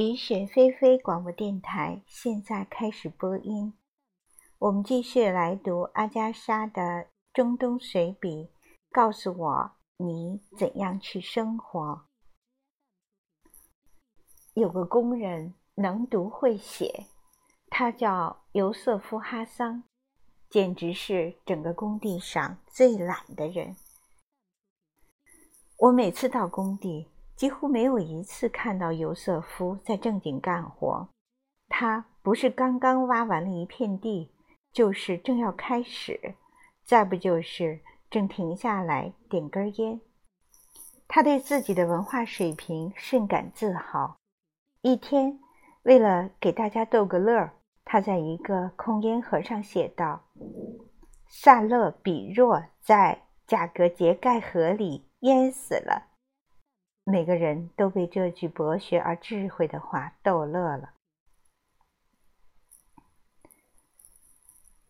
雨雪霏霏广播电台现在开始播音。我们继续来读阿加莎的《中东随笔》，告诉我你怎样去生活。有个工人能读会写，他叫尤瑟夫·哈桑，简直是整个工地上最懒的人。我每次到工地。几乎没有一次看到尤瑟夫在正经干活。他不是刚刚挖完了一片地，就是正要开始，再不就是正停下来点根烟。他对自己的文化水平甚感自豪。一天，为了给大家逗个乐儿，他在一个空烟盒上写道：“萨勒比若在贾格杰盖河里淹死了。”每个人都被这句博学而智慧的话逗乐了。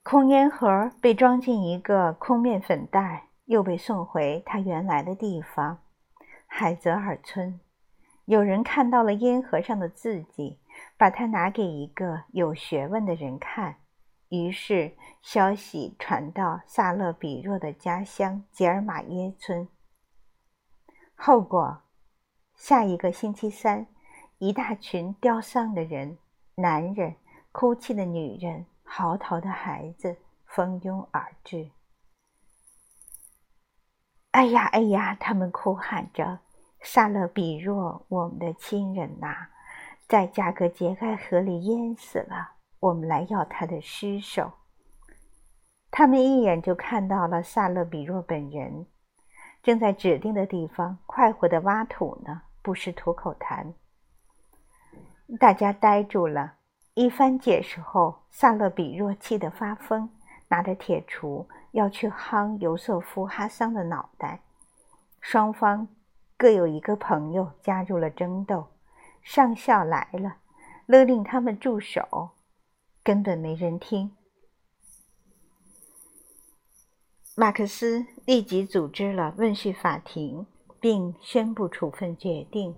空烟盒被装进一个空面粉袋，又被送回它原来的地方——海泽尔村。有人看到了烟盒上的字迹，把它拿给一个有学问的人看，于是消息传到萨勒比若的家乡吉尔马耶村。后果。下一个星期三，一大群吊丧的人、男人、哭泣的女人、嚎啕的孩子蜂拥而至。哎呀，哎呀！他们哭喊着：“萨勒比若，我们的亲人呐，在加格杰盖河里淹死了！我们来要他的尸首。”他们一眼就看到了萨勒比若本人，正在指定的地方快活的挖土呢。不是吐口痰，大家呆住了。一番解释后，萨勒比若气得发疯，拿着铁锄要去夯尤瑟夫·哈桑的脑袋。双方各有一个朋友加入了争斗。上校来了，勒令他们住手，根本没人听。马克思立即组织了问讯法庭。并宣布处分决定。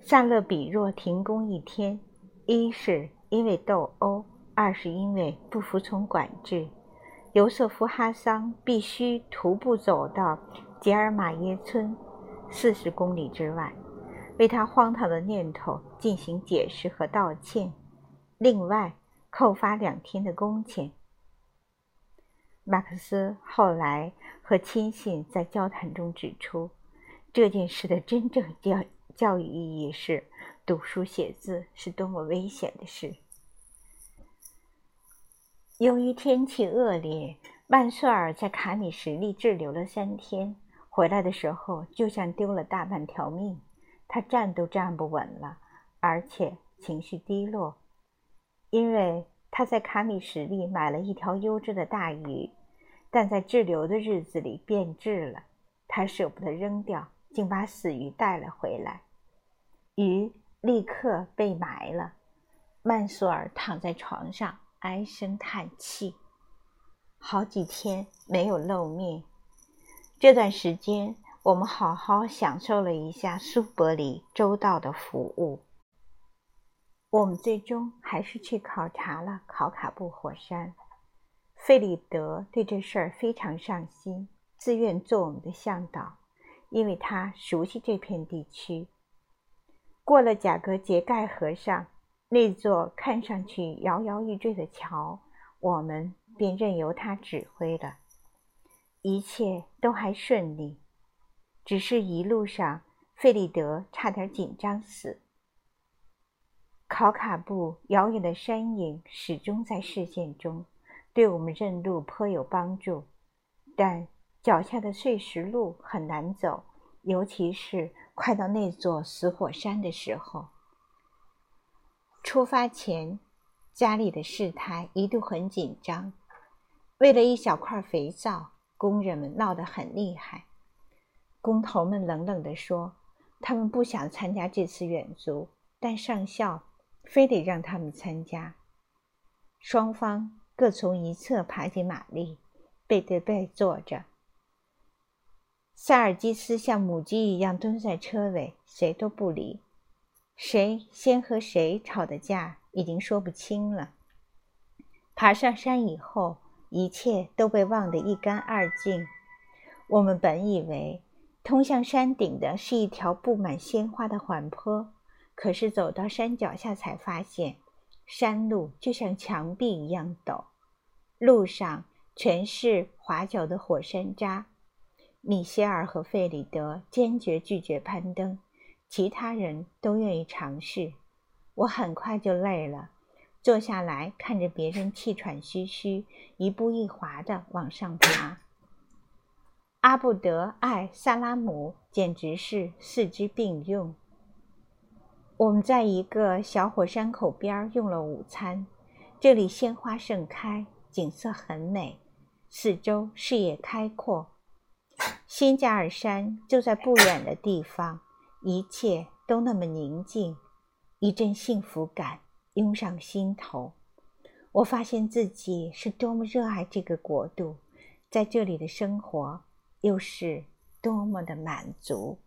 萨勒比若停工一天，一是因为斗殴，二是因为不服从管制。尤瑟夫·哈桑必须徒步走到吉尔马耶村四十公里之外，为他荒唐的念头进行解释和道歉，另外扣发两天的工钱。马克思后来和亲信在交谈中指出，这件事的真正教教育意义是：读书写字是多么危险的事。由于天气恶劣，曼苏尔在卡米什利滞留了三天，回来的时候就像丢了大半条命。他站都站不稳了，而且情绪低落，因为他在卡米什利买了一条优质的大鱼。但在滞留的日子里变质了，他舍不得扔掉，竟把死鱼带了回来。鱼立刻被埋了。曼索尔躺在床上唉声叹气，好几天没有露面。这段时间，我们好好享受了一下苏伯里周到的服务。我们最终还是去考察了考卡布火山。费里德对这事儿非常上心，自愿做我们的向导，因为他熟悉这片地区。过了贾格杰盖河上那座看上去摇摇欲坠的桥，我们便任由他指挥了。一切都还顺利，只是一路上费里德差点紧张死。考卡布遥远的山影始终在视线中。对我们认路颇有帮助，但脚下的碎石路很难走，尤其是快到那座死火山的时候。出发前，家里的事态一度很紧张。为了一小块肥皂，工人们闹得很厉害。工头们冷冷地说：“他们不想参加这次远足，但上校非得让他们参加。”双方。各从一侧爬进马力，背对背坐着。萨尔基斯像母鸡一样蹲在车尾，谁都不理。谁先和谁吵的架，已经说不清了。爬上山以后，一切都被忘得一干二净。我们本以为通向山顶的是一条布满鲜花的缓坡，可是走到山脚下才发现，山路就像墙壁一样陡，路上全是滑脚的火山渣。米歇尔和费里德坚决拒绝攀登。其他人都愿意尝试，我很快就累了，坐下来看着别人气喘吁吁、一步一滑地往上爬。阿布德艾萨拉姆简直是四肢并用。我们在一个小火山口边用了午餐，这里鲜花盛开，景色很美，四周视野开阔。新加尔山就在不远的地方。一切都那么宁静，一阵幸福感涌上心头。我发现自己是多么热爱这个国度，在这里的生活又是多么的满足。